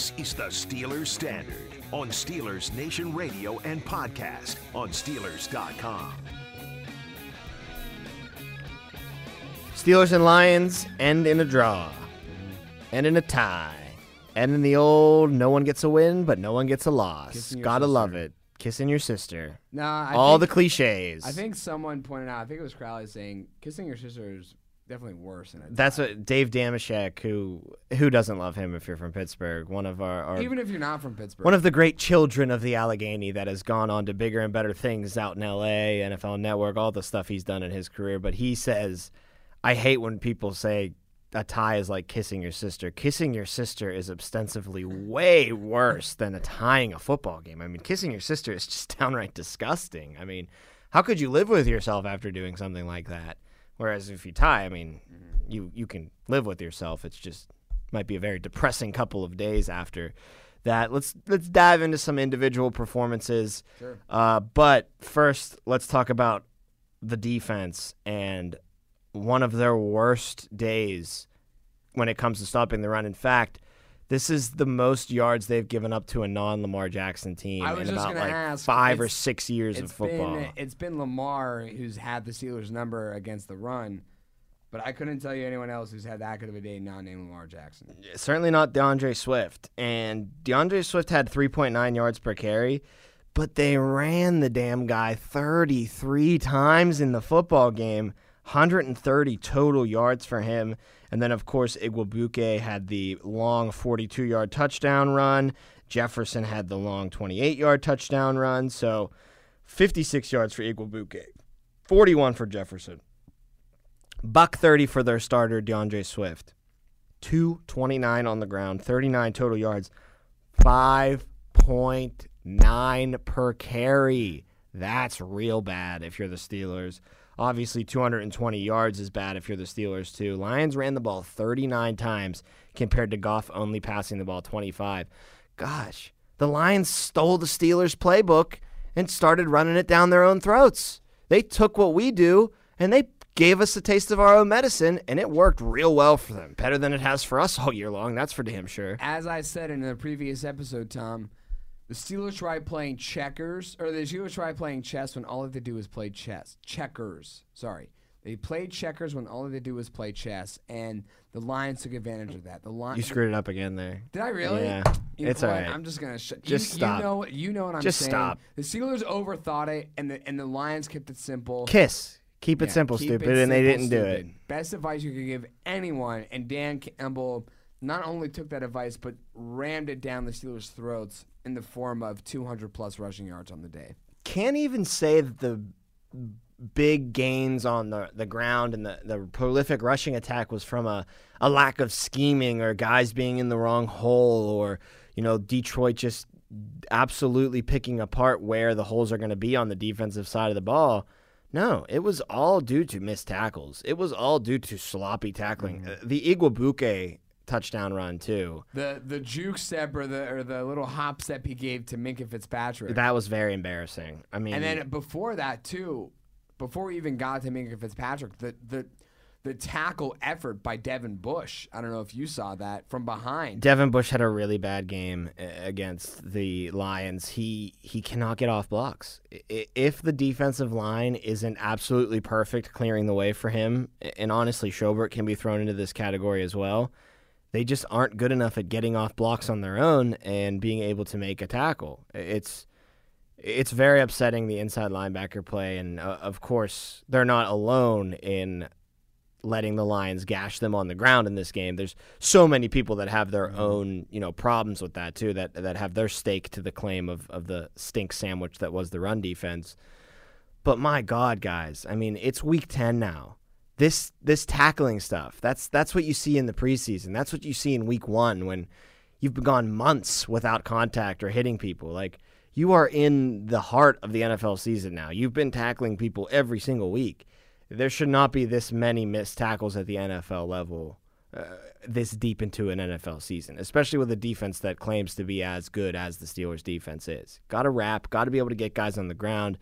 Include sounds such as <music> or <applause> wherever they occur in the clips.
This is the Steelers Standard on Steelers Nation Radio and podcast on Steelers.com. Steelers and Lions end in a draw, and in a tie, and in the old no one gets a win, but no one gets a loss. Gotta love it. Kissing your sister. Nah, I All the cliches. I think someone pointed out. I think it was Crowley saying kissing your sister is definitely worse than it. that's what Dave Dameshek, who who doesn't love him if you're from Pittsburgh, one of our, our Even if you're not from Pittsburgh. one of the great children of the Allegheny that has gone on to bigger and better things out in LA, NFL Network, all the stuff he's done in his career. But he says, I hate when people say a tie is like kissing your sister. Kissing your sister is ostensibly way worse than a tying a football game. I mean, kissing your sister is just <laughs> downright disgusting. I mean, how could you live with yourself after doing something like that? Whereas if you tie, I mean, you you can live with yourself. It's just might be a very depressing couple of days after that. Let's let's dive into some individual performances. Sure. Uh, but first, let's talk about the defense and one of their worst days when it comes to stopping the run. In fact, this is the most yards they've given up to a non-Lamar Jackson team in about like ask, five or six years of football. been it's been Lamar who's had the Steelers number against the run, but I couldn't tell you anyone else who's had that good of a day not named Lamar Jackson. certainly not DeAndre Swift. And DeAndre Swift had 3.9 yards per carry, but they ran the damn guy 33 times in the football game, 130 total yards for him. And then, of course, Igwebuike had the long 42 yard touchdown run. Jefferson had the long 28 yard touchdown run. So 56 yards for Igwebuike, 41 for Jefferson. Buck 30 for their starter, DeAndre Swift. 229 on the ground, 39 total yards, 5.9 per carry. That's real bad if you're the Steelers. Obviously, 220 yards is bad if you're the Steelers, too. Lions ran the ball 39 times compared to Goff only passing the ball 25. Gosh, the Lions stole the Steelers' playbook and started running it down their own throats. They took what we do and they gave us a taste of our own medicine, and it worked real well for them. Better than it has for us all year long, that's for damn sure. As I said in the previous episode, Tom, the Steelers tried playing checkers, or the Steelers tried playing chess when all they do is play chess. Checkers, sorry. They played checkers when all they do was play chess, and the Lions took advantage of that. The Lions. You screwed it up again there. Did I really? Yeah, You know it's what? all right. I'm just gonna shut. Just you, stop. You know what? You know what I'm Just saying. stop. The Steelers overthought it, and the and the Lions kept it simple. Kiss. Keep it Yeah, simple, keep stupid, it and they didn't do it. Best advice you could give anyone, and Dan Campbell not only took that advice but rammed it down the Steelers' throats in the form of 200 plus rushing yards on the day. Can't even say that the big gains on the, the ground and the, the prolific rushing attack was from a, a lack of scheming or guys being in the wrong hole or, you know, Detroit just absolutely picking apart where the holes are going to be on the defensive side of the ball. No, it was all due to missed tackles. It was all due to sloppy tackling. Uh, The Igwebuike touchdown run, too. The the juke step or the or the little hop step he gave to Minkah Fitzpatrick. That was very embarrassing. I mean, and then before that too, before we even got to Minkah Fitzpatrick, the the the tackle effort by Devin Bush. I don't know if you saw that from behind. Devin Bush had a really bad game uh, against the Lions. He he cannot get off blocks. If the defensive line isn't absolutely perfect clearing the way for him, and honestly, Schobert can be thrown into this category as well. They just aren't good enough at getting off blocks on their own and being able to make a tackle. It's it's very upsetting the inside linebacker play, and uh, of course they're not alone in letting the Lions gash them on the ground in this game. There's so many people that have their own, you know, problems with that too, that that have their stake to the claim of, of the stink sandwich that was the run defense. But my God, guys, I mean, it's week ten now. This this tackling stuff, that's that's what you see in the preseason. That's what you see in week one when you've been gone months without contact or hitting people. Like you are in the heart of the NFL season now. You've been tackling people every single week there should not be this many missed tackles at the NFL level uh, this deep into an NFL season, especially with a defense that claims to be as good as the Steelers' defense is. Got to wrap, got to be able to get guys on the ground.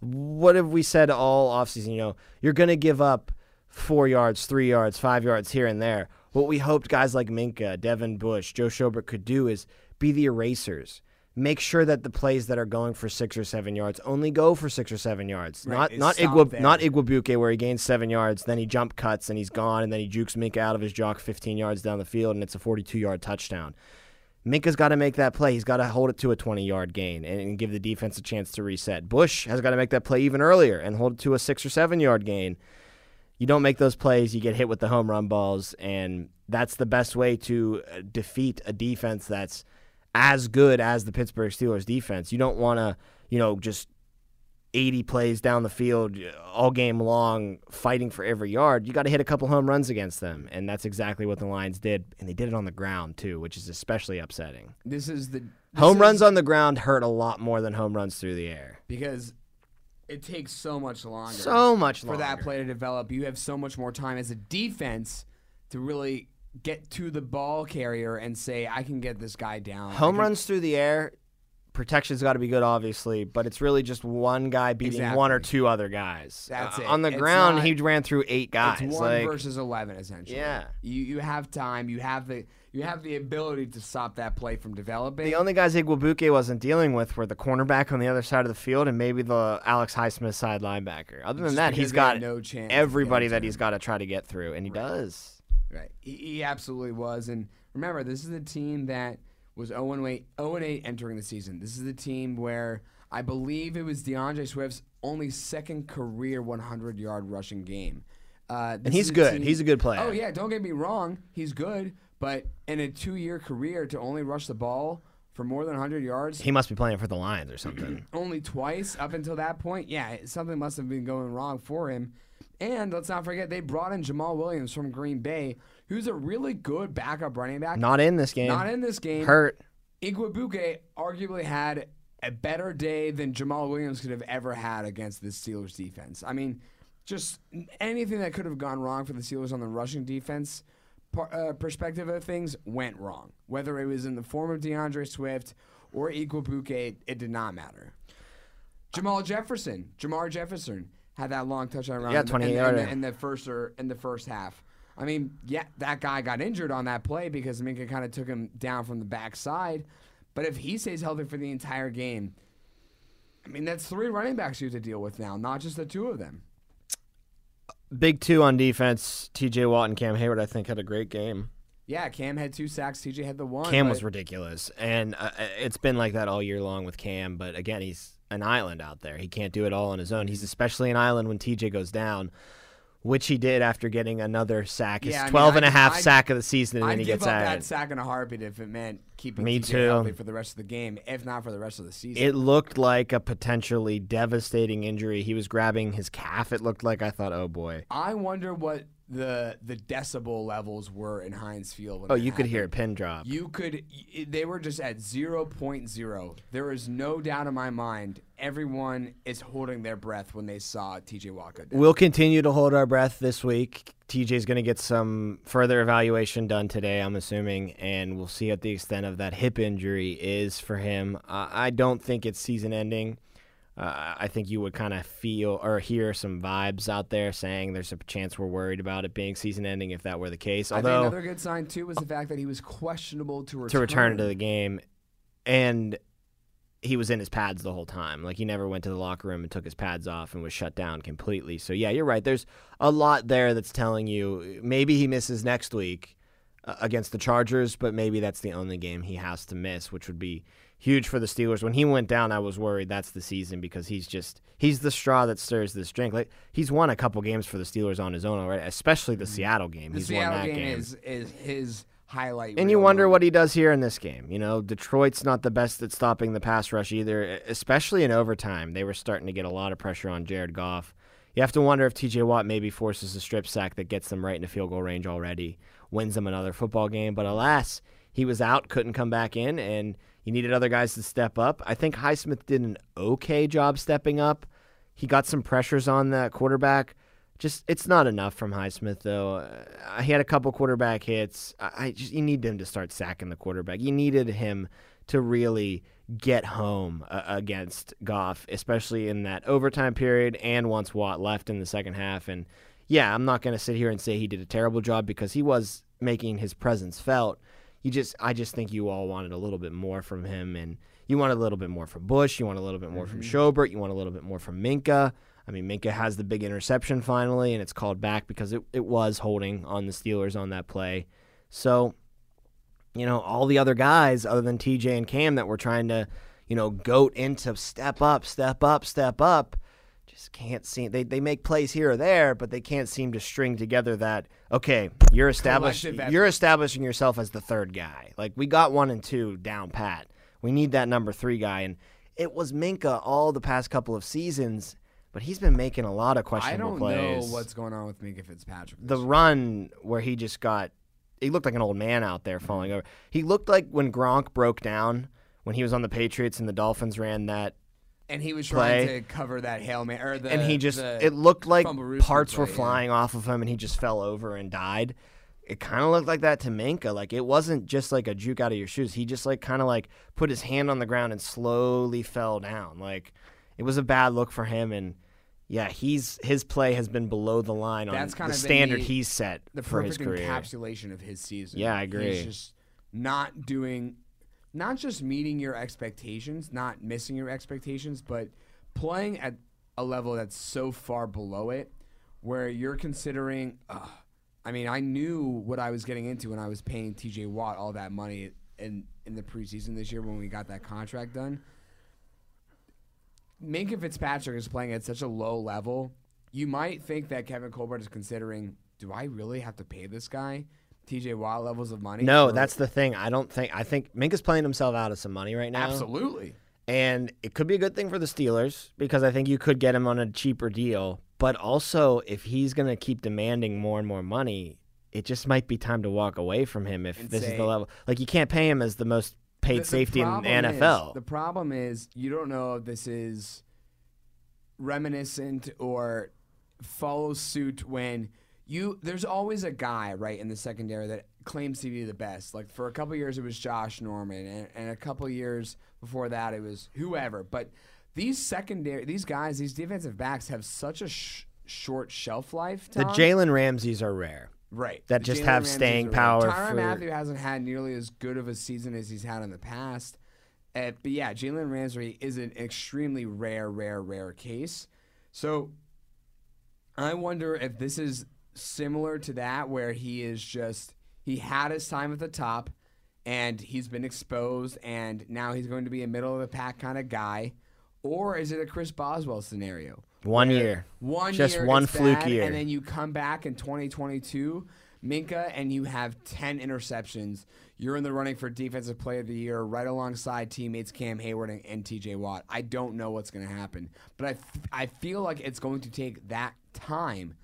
What have we said all offseason? You know, you're going to give up four yards, three yards, five yards here and there. What we hoped guys like Minkah, Devin Bush, Joe Schobert could do is be the erasers. Make sure that the plays that are going for six or seven yards only go for six or seven yards. Right, Not it not Igwa, there. not Igwebuike where he gains seven yards, then he jump cuts and he's gone, and then he jukes Minkah out of his jock 15 yards down the field, and it's a 42 yard touchdown. Minkah's got to make that play. He's got to hold it to a 20 yard gain and, and give the defense a chance to reset. Bush has got to make that play even earlier and hold it to a six or seven yard gain. You don't make those plays, you get hit with the home run balls, and that's the best way to uh, defeat a defense that's as good as the Pittsburgh Steelers defense. You don't want to, you know, just 80 plays down the field uh, all game long fighting for every yard. You got to hit a couple home runs against them, and that's exactly what the Lions did, and they did it on the ground too, which is especially upsetting. This is the this Home is- runs on the ground hurt a lot more than home runs through the air. because it takes so much longer. So much longer. for that play to develop. You have so much more time as a defense to really get to the ball carrier and say, "I can get this guy down." Home runs through the air, protection's got to be good, obviously, but it's really just one guy beating one or two other guys. That's Uh, it. On the It's ground, not- he ran through eight guys. It's one like, versus eleven, essentially. Yeah. you you have time. You have the you have the ability to stop that play from developing. The only guys Igwebuike wasn't dealing with were the cornerback on the other side of the field and maybe the Alex Highsmith side linebacker. Other than Just that, he's got no chance everybody that he's got to try to get through, and he does. Right. He, he absolutely was. And remember, this is the team that was 0 and 8, 0 and 8 entering the season. This is the team where I believe it was DeAndre Swift's only second career 100 yard rushing game. Uh, this he's good. team- He's a good player. Oh, yeah. Don't get me wrong. He's good. But in a two year career, to only rush the ball for more than 100 yards, He must be playing for the Lions or something. <clears throat> only twice up until that point, yeah, something must have been going wrong for him. And let's not forget, they brought in Jamaal Williams from Green Bay, who's a really good backup running back. Not in this game. Not in this game. Hurt. Igwebuike arguably had a better day than Jamaal Williams could have ever had against the Steelers defense. I mean, just anything that could have gone wrong for the Steelers on the rushing defense par- uh, perspective of things went wrong. Whether it was in the form of DeAndre Swift or Igwebuike, it did not matter. Jamal Jefferson, Jamar Jefferson had that long touchdown run Yeah, in the- 28 in, in, the, in the first or in the first half. I mean, yeah, that guy got injured on that play because Minkah kind of took him down from the backside. But if he stays healthy for the entire game, I mean, that's three running backs you have to deal with now, not just the two of them. Big two on defense. T.J. Watt and Cam Hayward, I think, had a great game. Yeah, Cam had two sacks, TJ had the one. Cam but was ridiculous, and uh, it's been like that all year long with Cam. But again, he's an island out there. He can't do it all on his own. He's especially an island when TJ goes down, which he did after getting another sack. His Yeah, I mean, 12 and a I'd- half I'd- sack of the season, and then he gets up added. that sack in a heartbeat if it meant keeping Me TJ too. healthy for the rest of the game, if not for the rest of the season. It looked like a potentially devastating injury. He was grabbing his calf. It looked like I thought, oh boy. I wonder what the the decibel levels were in Heinz Field. When Oh, you could hear a pin drop. You could. They were just at 0.0. There is no doubt in my mind. Everyone is holding their breath when they saw T.J. Down. We'll continue to hold our breath this week. TJ's going to get some further evaluation done today, I'm assuming, and we'll see what the extent of that hip injury is for him. Uh, I don't think it's season ending. Uh, I think you would kind of feel or hear some vibes out there saying there's a chance we're worried about it being season ending if that were the case. I think Although another good sign too was the fact that he was questionable to return. to return to the game, and he was in his pads the whole time. Like he never went to the locker room and took his pads off and was shut down completely. So yeah, you're right. There's a lot there that's telling you maybe he misses next week uh, against the Chargers, but maybe that's the only game he has to miss, which would be huge for the Steelers. When he went down, I was worried that's the season because he's just he's the straw that stirs this drink. Like he's won a couple games for the Steelers on his own already, especially the Seattle game. Mm-hmm. The he's Seattle won that game, is is his highlight. and you wonder what he does here in this game. You know, Detroit's not the best at stopping the pass rush either, especially in overtime. They were starting to get a lot of pressure on Jared Goff. You have to wonder if TJ Watt maybe forces a strip sack that gets them right into field goal range already, wins them another football game. But alas, he was out, couldn't come back in, and you needed other guys to step up. I think Highsmith did an okay job stepping up. He got some pressures on that quarterback. Just it's not enough from Highsmith though. Uh, he had a couple quarterback hits. I, I just you need him to start sacking the quarterback. You needed him to really get home uh, against Goff, especially in that overtime period and once Watt left in the second half. And yeah, I'm not going to sit here and say he did a terrible job because he was making his presence felt. You just, I just think you all wanted a little bit more from him, and you want a little bit more from Bush. You want a little bit more from mm-hmm. Schobert. You want a little bit more from Minkah. I mean, Minkah has the big interception finally, and it's called back because it, it was holding on the Steelers on that play. So, you know, all the other guys other than TJ and Cam that were trying to, you know, goat into step up, step up, step up, just can't seem they, they make plays here or there, but they can't seem to string together that okay, you're established you're establishing yourself as the third guy. Like we got one and two down pat. We need that number three guy and it was Minkah all the past couple of seasons, but he's been making a lot of questionable plays. I don't plays. know what's going on with Minkah Fitzpatrick. the year. run where he just got he looked like an old man out there falling over. He looked like when Gronk broke down when he was on the Patriots and the Dolphins ran that and he was play. trying to cover that hail man or the and he just it looked like parts were play, yeah. flying off of him and he just fell over and died. It kind of looked like that to Minkah. Like it wasn't just like a juke out of your shoes. He just like kind of like put his hand on the ground and slowly fell down. Like it was a bad look for him and yeah, he's his play has been below the line on That's kind the of standard the- he's set the for his career. encapsulation of his season. Yeah, I agree. He's just not doing, not just meeting your expectations, not missing your expectations, but playing at a level that's so far below it, where you're considering. Uh, I mean, I knew what I was getting into when I was paying T.J. Watt all that money in in the preseason this year when we got that contract done. Minkah Fitzpatrick is playing at such a low level. You might think that Kevin Colbert is considering, do I really have to pay this guy TJ Watt levels of money? No, for- that's the thing. I don't think. I think Minkah's playing himself out of some money right now. absolutely. And it could be a good thing for the Steelers because I think you could get him on a cheaper deal. But also, if he's going to keep demanding more and more money, it just might be time to walk away from him if And this is the level. Like, you can't pay him as the most paid The- the safety in the problem is- NFL. the problem is you don't know if this is reminiscent or follows suit when you there's always a guy right in the secondary that claims to be the best. Like for a couple years it was Josh Norman, and, and a couple years before that it was whoever. But these secondary these guys, these defensive backs have such a sh- short shelf life. the Jalen Ramseys are rare. Right. that The just have Ramseys staying power Tyrann for- Mathieu hasn't had nearly as good of a season as he's had in the past. Uh, but yeah, Jalen Ramsey is an extremely rare, rare, rare case. So I wonder if this is similar to that, where he is just he had his time at the top, and he's been exposed, and now he's going to be a middle of the pack kind of guy, or is it a Chris Boswell scenario? One year. One Just year one fluke bad, year. and then you come back in 2022, Minkah, and you have 10 interceptions. You're in the running for Defensive Player of the Year, right alongside teammates Cam Hayward and, and T.J. Watt. I don't know what's going to happen, but I, f- I feel like it's going to take that time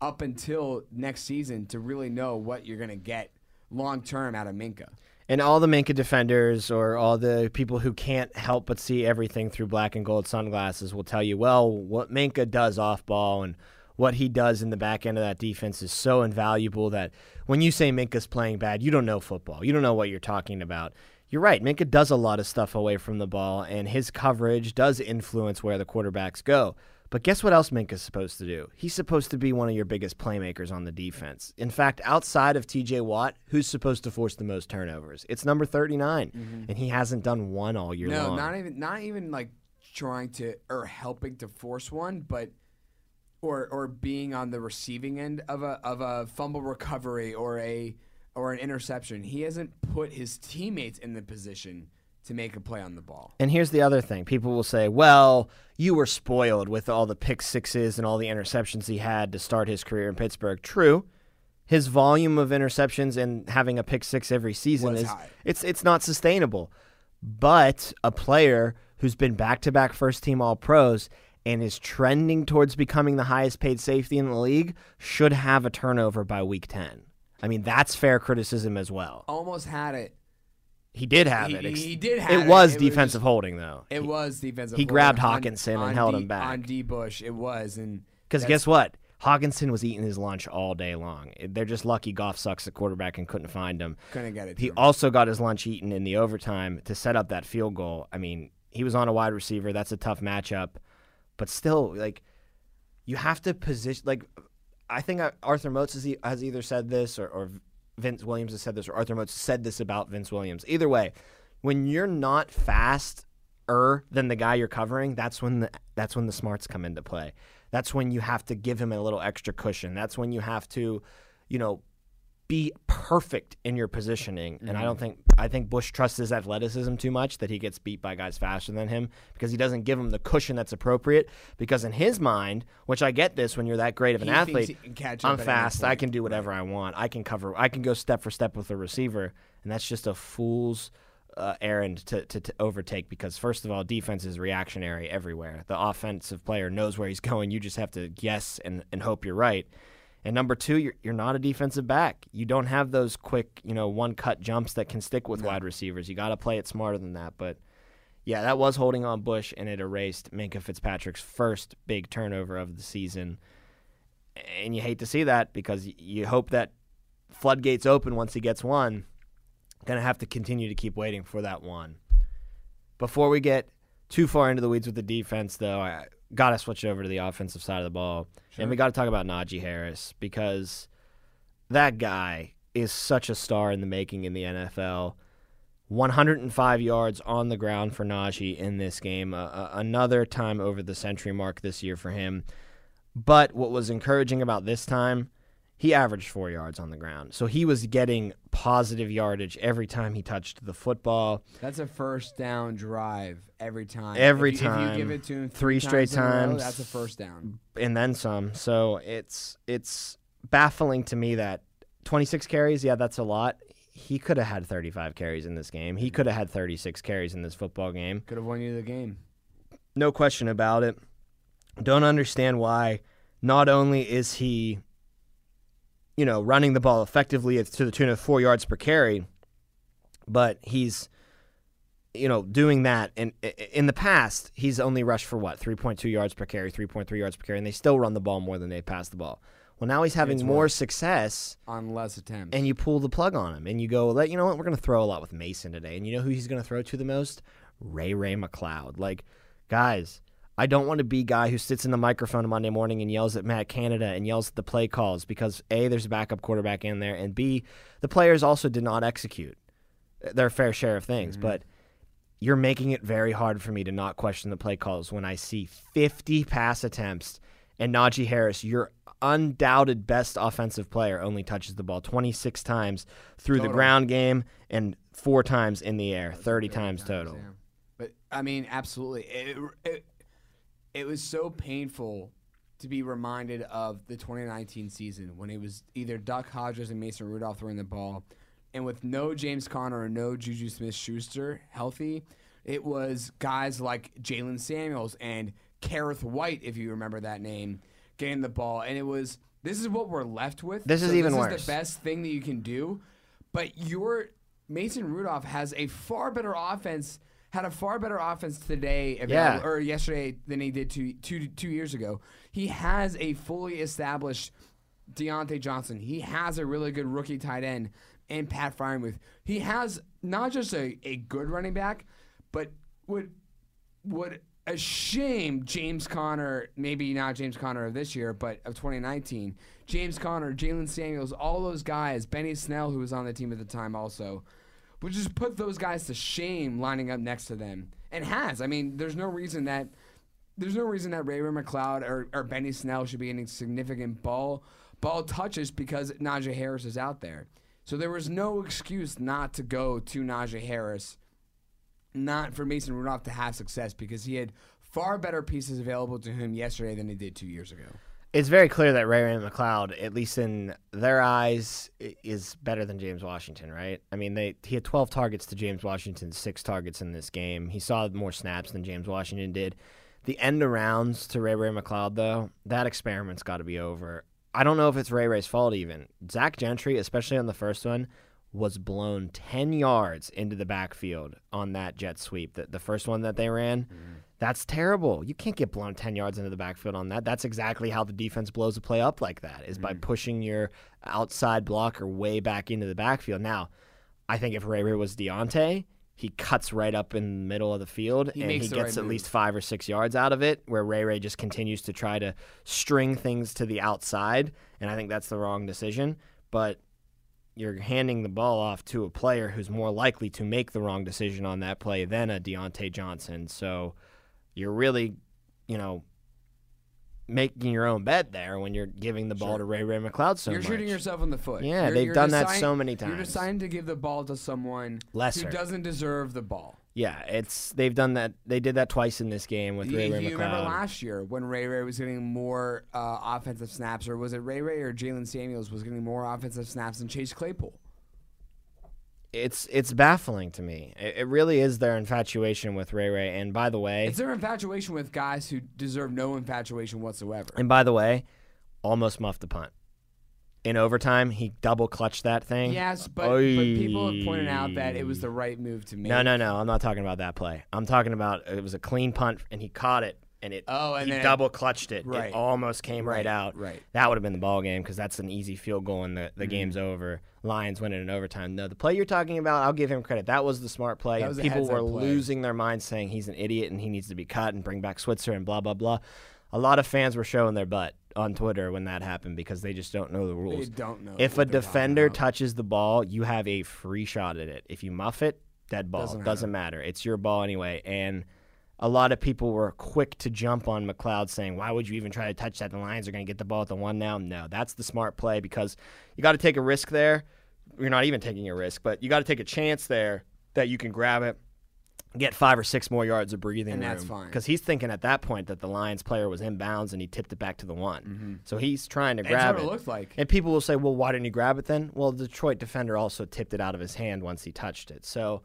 up until next season to really know what you're going to get long term out of Minkah. And all the Minkah defenders or all the people who can't help but see everything through black and gold sunglasses will tell you, well, what Minkah does off ball and what he does in the back end of that defense is so invaluable that when you say Minkah's playing bad, you don't know football. You don't know what you're talking about. You're right. Minka does a lot of stuff away from the ball, and his coverage does influence where the quarterbacks go. But guess what else Minkah's supposed to do? He's supposed to be one of your biggest playmakers on the defense. In fact, outside of TJ Watt, who's supposed to force the most turnovers? It's number 39, and he hasn't done one all year Mm-hmm. No, not even not even like trying to or helping to force one, but or or being on the receiving end of a of a fumble recovery or a or an interception. He hasn't put his teammates in the position to make a play on the ball. And here's the other thing. People will say, well, you were spoiled with all the pick sixes and all the interceptions he had to start his career in Pittsburgh. True. His volume of interceptions and having a pick six every season Was is high. it's it's not sustainable. But a player who's been back to back first team all pros and is trending towards becoming the highest paid safety in the league should have a turnover by week ten. I mean, that's fair criticism as well. Almost had it. He did have He- it. He did have it. it. was It was defensive just- holding though. It was defensive. he grabbed on- Hockenson and on held D- him back. on D Bush. It was and Because guess what? Hockenson was eating his lunch all day long. They're just lucky Goff sucks at quarterback and couldn't find him. couldn't get it. He also got his lunch eaten in the overtime to set up that field goal. I mean, he was on a wide receiver. That's a tough matchup. But still, like, you have to position. Like, I think Arthur Moats has, has either said this or, or Vince Williams has said this or Arthur Moats said this about Vince Williams. Either way, when you're not fast er than the guy you're covering, that's when the that's when the smarts come into play. That's when you have to give him a little extra cushion. That's when you have to, you know, be perfect in your positioning. Mm-hmm. And I don't think I think Bush trusts his athleticism too much that he gets beat by guys faster than him because he doesn't give him the cushion that's appropriate. Because in his mind, which I get this when you're that great of an He athlete, I'm up at any fast. I can do whatever I want. I can cover. I can go step for step with a receiver, and that's just a fool's uh, errand to, to, to overtake. Because first of all, defense is reactionary everywhere. The offensive player knows where he's <laughs> going. You just have to guess and, and hope you're right. And number two, you're, you're not a defensive back. You don't have those quick, you know, one cut jumps that can stick with wide receivers. You got to play it smarter than that. But yeah, that was holding on Bush, and it erased Minkah Fitzpatrick's first big turnover of the season. And you hate to see that because you hope that floodgates open once he gets one. Gonna have to continue to keep waiting for that one. Before we get too far into the weeds with the defense, though, I got to switch over to the offensive side of the ball. And we got to talk about Najee Harris because that guy is such a star in the making in the NFL. 105 yards on the ground for Najee in this game. Uh, another time over the century mark this year for him. But what was encouraging about this time, he averaged four yards on the ground. So he was getting positive yardage every time he touched the football. That's a first down drive every time. Every If you- If time. you give it to him Three straight times a row, times. that's a first down. and then some. So it's it's baffling to me that 26 carries, yeah, that's a lot. He could have had 35 carries in this game. He mm-hmm. could have had 36 carries in this football game. Could have won you the game. No question about it. Don't understand why not only is he you know, running the ball effectively to the tune of 4 yards per carry, but he's you know, doing that and in the past, he's only rushed for what? 3.2 yards per carry, 3.3 yards per carry, and they still run the ball more than they pass the ball. Well, now he's having It's more worse. success On less attempts. and you pull the plug on him and you go, "Let you know what? We're going to throw a lot with Mason today." And you know who he's going to throw to the most? Ray Ray McCloud. Like, guys, I don't want to be guy who sits in the microphone on Monday morning and yells at Matt Canada and yells at the play calls because a there's a backup quarterback in there and b the players also did not execute their fair share of things, mm-hmm. but. You're making it very hard for me to not question the play calls when I see 50 pass attempts and Najee Harris, your undoubted best offensive player, only touches the ball 26 times through the ground game and four times in the air, 30 times total. Yeah. But I mean, absolutely. It, it, it was so painful to be reminded of the 2019 season when it was either Duck Hodges and Mason Rudolph throwing the ball, and with no James Conner or no Juju Smith Schuster healthy, it was guys like Jaylen Samuels and Kerrith Whyte, if you remember that name, getting the ball. And it was this is what we're left with. This is So even this worse. Is the best thing that you can do, but your Mason Rudolph has a far better offense. Had a far better offense today, Yeah. or yesterday than he did two, two, two years ago. He has a fully established Diontae Johnson. He has a really good rookie tight end and Pat Freiermuth. He has not just a, a good running back, but would would a shame James Conner, maybe not James Conner of this year, but of 2019. James Conner, Jaylen Samuels, all those guys, Benny Snell, who was on the team at the time also, would just put those guys to shame lining up next to them. And has. I mean, there's no reason that there's no reason that Ray Ray McCloud or, or Benny Snell should be getting significant ball ball touches because Najee Harris is out there. So there was no excuse not to go to Najee Harris not for Mason Rudolph to have success because he had far better pieces available to him yesterday than he did two years ago. It's very clear that Ray Ray McCloud, at least in their eyes, is better than James Washington, right? I mean, they he had 12 targets to James Washington's six targets in this game. He saw more snaps than James Washington did. The end arounds to Ray Ray McCloud, though, that experiment's got to be over. I don't know if it's Ray Ray's fault even. Zach Gentry, especially on the first one, was blown 10 yards into the backfield on that jet sweep. The, the first one that they ran, mm-hmm. that's terrible. You can't get blown 10 yards into the backfield on that. That's exactly how the defense blows a play up like that, is by mm. pushing your outside blocker way back into the backfield. Now, I think if Ray Ray was Diontae, he cuts right up in the middle of the field He and he gets right at move. least five or six yards out of it, where Ray Ray just continues to try to string things to the outside. And I think that's the wrong decision. But you're handing the ball off to a player who's more likely to make the wrong decision on that play than a Diontae Johnson. So you're really, you know, making your own bet there when you're giving the ball Sure. to Ray Ray McCloud so you're much. shooting yourself in the foot. Yeah, You're- they've you're done that so many times. You're deciding to give the ball to someone Lesser. who doesn't deserve the ball. Yeah, it's they've done that. They did that twice in this game with You, Ray Ray you remember last year when Ray Ray was getting more uh, offensive snaps, or was it Ray Ray or Jaylen Samuels was getting more offensive snaps than Chase Claypool? It's it's baffling to me. It, it really is their infatuation with Ray Ray. And by the way, It's their infatuation with guys who deserve no infatuation whatsoever. and by the way, almost muffed the punt. In overtime, he double clutched that thing. Yes, but, but people have pointed out that it was the right move to make. No, no, no. I'm not talking about that play. I'm talking about it was a clean punt and he caught it and it Oh, and he double clutched it. Right. It almost came right, Right, out. right. That would have been the ball game because that's an easy field goal and the, the Mm-hmm. game's over. Lions win it in overtime. No, the play you're talking about, I'll give him credit. That was the smart play. That and was people were play. losing their minds saying he's an idiot and he needs to be cut and bring back Switzer and blah blah blah. A lot of fans were showing their butt on Twitter when that happened because they just don't know the rules. They don't know. If a what they're talking defender touches the ball, you have a free shot at it. If you muff it, dead ball. Doesn't Doesn't, matter. It's your ball anyway. And a lot of people were quick to jump on McCloud saying, Why would you even try to touch that? The Lions are going to get the ball at the one now. No, that's the smart play because you got to take a risk there. You're not even taking a risk, but you got to take a chance there that you can grab it, get five or six more yards of breathing And room. that's fine. Because he's thinking at that point that the Lions player was inbounds and he tipped it back to the one. So he's trying to Mm-hmm. That's grab what it it. looked like. And people will say, well, why didn't you grab it then? Well, the Detroit defender also tipped it out of his hand once he touched it. So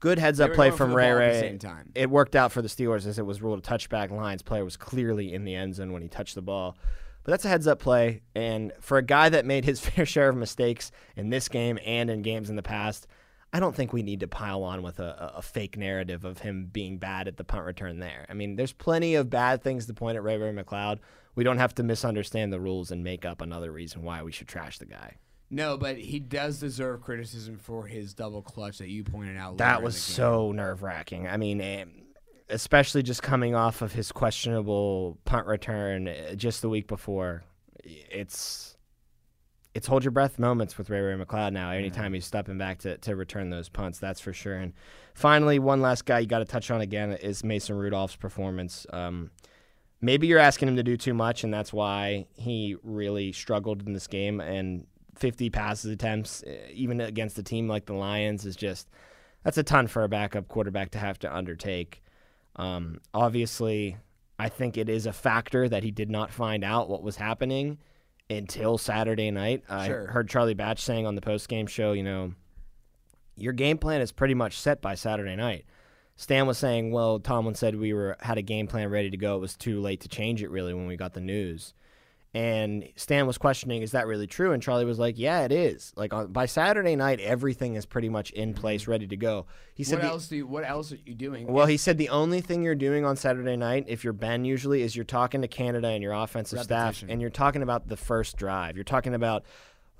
good heads up play from the Ray at Ray. the same time. It worked out for the Steelers as it was ruled a touchback. Lions player was clearly in the end zone when he touched the ball. But that's a heads up play. And for a guy that made his <laughs> fair share of mistakes in this game and in games in the past, I don't think we need to pile on with a, a fake narrative of him being bad at the punt return there. I mean, there's plenty of bad things to point at Ray Ray McCloud. We don't have to misunderstand the rules and make up another reason why we should trash the guy. No, but he does deserve criticism for his double clutch that you pointed out. That was so nerve wracking. I mean, eh, especially just coming off of his questionable punt return eh, just the week before. It's it's hold your breath moments with Ray Ray McCloud now. Anytime he's stepping back to, to return those punts, that's for sure. And finally, one last guy you got to touch on again is Mason Rudolph's performance. Um, maybe you're asking him to do too much, and that's why he really struggled in this game. And 50 passes attempts, eh, even against a team like the Lions, is just that's a ton for a backup quarterback to have to undertake. Um, obviously, I think it is a factor that he did not find out what was happening until Saturday night. I Sure. heard Charlie Batch saying on the post game show, you know, your game plan is pretty much set by Saturday night. Stan was saying, well, Tomlin said we were had a game plan ready to go. It was too late to change it really when we got the news. And Stan was questioning, is that really true? And Charlie was like, yeah, it is. Like on, by Saturday night, everything is pretty much in mm-hmm. place, ready to go. He said, What the- else do you, What else are you doing? well, he said the only thing you're doing on Saturday night, if you're Ben usually, is you're talking to Canada and your offensive staff, and you're talking about the first drive. You're talking about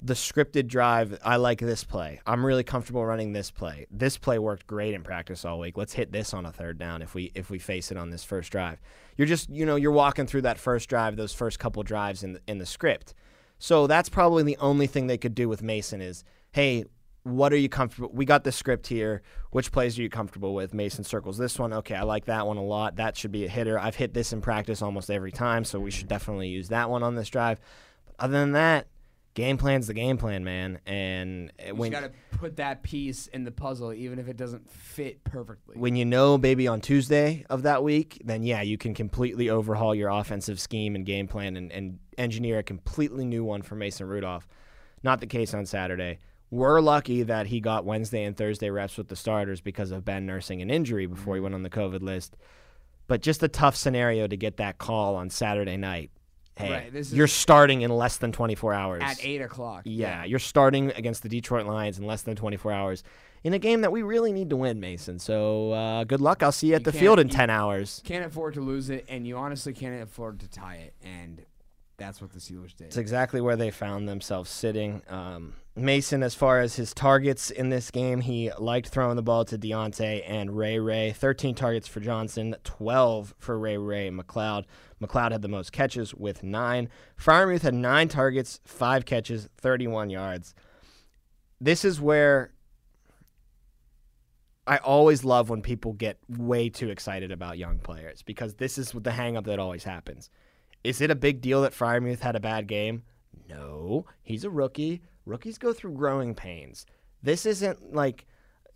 the scripted drive. I like this play. I'm really comfortable running this play. This play worked great in practice all week. Let's hit this on a third down if we if we face it on this first drive. You're just you know you're walking through that first drive, those first couple drives in the, in the script. So that's probably the only thing they could do with Mason is, hey, what are you comfortable? We got the script here. Which plays are you comfortable with? Mason circles this one. Okay, I like that one a lot. That should be a hitter. I've hit this in practice almost every time, so we should definitely use that one on this drive. But other than that, game plan's the game plan, man. And you when got to put that piece in the puzzle, even if it doesn't fit perfectly. when you know maybe on Tuesday of that week, then yeah, you can completely overhaul your offensive scheme and game plan and, and engineer a completely new one for Mason Rudolph. Not the case on Saturday. We're lucky that he got Wednesday and Thursday reps with the starters because of Ben nursing an injury before he mm-hmm. went on the COVID list. But just a tough scenario to get that call on Saturday night. Hey, Right, this you're starting in less than 24 hours. at eight o'clock. Yeah, you're starting against the Detroit Lions in less than 24 hours in a game that we really need to win, Mason. So uh, good luck. I'll see you at You the field in 10 hours. Can't afford to lose it, and you honestly can't afford to tie it, and that's what the Steelers did. It's exactly where they found themselves sitting. Um, Mason, as far as his targets in this game, he liked throwing the ball to Diontae and Ray Ray. 13 targets for Johnson, 12 for Ray Ray McCloud. McCloud had the most catches with nine. Freiermuth had nine targets, five catches, 31 yards. this is where I always love when people get way too excited about young players because this is the hangup that always happens. Is it a big deal that Freiermuth had a bad game? No. He's a rookie. Rookies go through growing pains. This isn't like,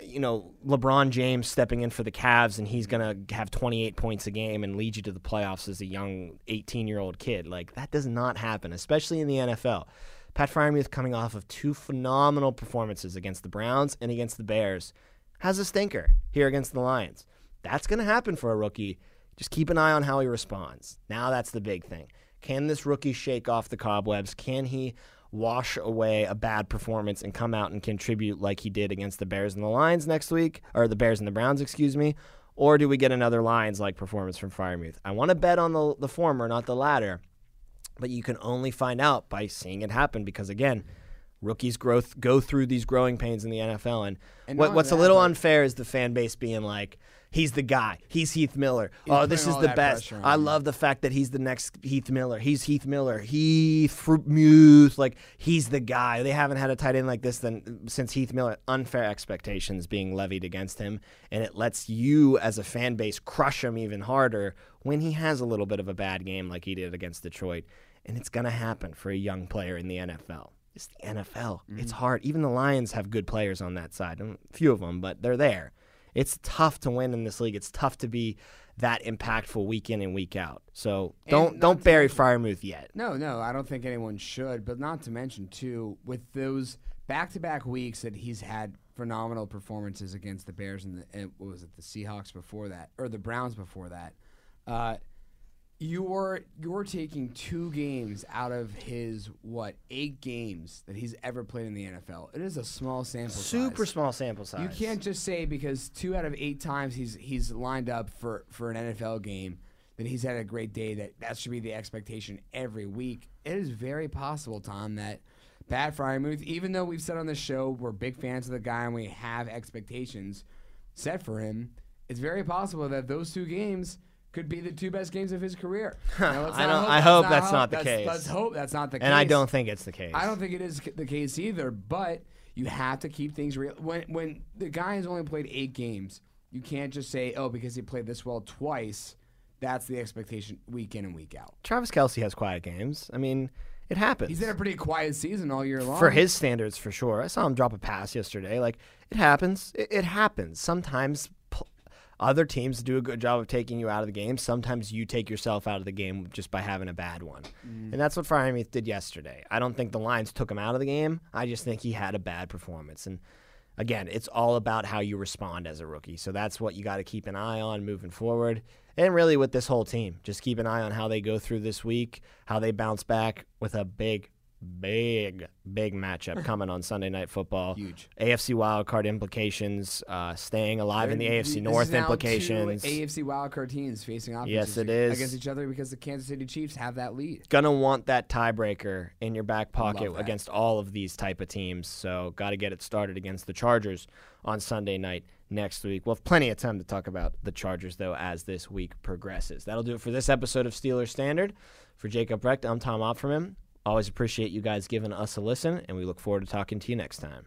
you know, LeBron James stepping in for the Cavs and he's going to have 28 points a game and lead you to the playoffs as a young 18 year old kid. Like, that does not happen, especially in the NFL. Pat Freiermuth coming off of two phenomenal performances against the Browns and against the Bears has a stinker here against the Lions. That's going to happen for a rookie. Just keep an eye on how he responds. Now that's the big thing. Can this rookie shake off the cobwebs? Can he wash away a bad performance and come out and contribute like he did against the Bears and the Lions next week, or the Bears and the Browns, excuse me? Or do we get another Lions like performance from Freiermuth? I want to bet on the, the former, not the latter, but you can only find out by seeing it happen because, again, rookies growth go through these growing pains in the NFL. And, And what, what's a little unfair is the fan base being like, he's the guy. He's Heath Miller. He's oh, this is the best. I him. love the fact that he's the next Heath Miller. He's Heath Miller. Heath Muth. Like he's the guy. They haven't had a tight end like this than since Heath Miller. Unfair expectations being levied against him, and it lets you as a fan base crush him even harder when he has a little bit of a bad game like he did against Detroit. And it's gonna happen for a young player in the NFL. It's the NFL. It's hard. Even the Lions have good players on that side. A few of them, but they're there. It's tough to win in this league. It's tough to be that impactful week in and week out. So don't don't bury mention- Freiermuth yet. No, no, I don't think anyone should. But not to mention too, with those back-to-back weeks that he's had phenomenal performances against the Bears and the and what was it, the Seahawks before that, or the Browns before that. Uh, you're you're taking two games out of his what eight games that he's ever played in the NFL. It is a small sample size. Super size. small sample size. You can't just say because two out of eight times he's he's lined up for for an NFL game that he's had a great day. That that should be the expectation every week. It is very possible, Tom, that Pat Freiermuth, even though we've said on the show we're big fans of the guy and we have expectations set for him, it's very possible that those two games could be the two best games of his career. <laughs> Now, I not don't- I hope that's how- not the let's- case. Let's hope that's not the case. and I don't think it's the case. I don't think it is the case either, but you have to keep things real. When when the guy has only played eight games, you can't just say, "Oh, because he played this well twice." That's the expectation week in and week out. Travis Kelce has quiet games. I mean, it happens. He's had a pretty quiet season all year long. for his standards, for sure. I saw him drop a pass yesterday. Like it happens. It, it happens. Sometimes other teams do a good job of taking you out of the game. Sometimes you take yourself out of the game just by having a bad one, mm. and that's what Freiermuth did yesterday. I don't think the Lions took him out of the game. I just think he had a bad performance, and again, it's all about how you respond as a rookie. So that's what you got to keep an eye on moving forward. And really with this whole team, just keep an eye on how they go through this week, how they bounce back with a big, big, big matchup <laughs> coming on Sunday Night Football. Huge. AFC wildcard implications, uh, staying alive in the AFC North implications. Two AFC wildcard teams facing off Yes, it against- is. against each other because the Kansas City Chiefs have that lead. Gonna want that tiebreaker in your back pocket against all of these type of teams. So got to get it started against the Chargers on Sunday night next week. We'll have plenty of time to talk about the Chargers though as this week progresses. That'll do it for this episode of Steelers Standard. For Jacob Recht, I'm Tom Opferman. Always appreciate you guys giving us a listen, and we look forward to talking to you next time.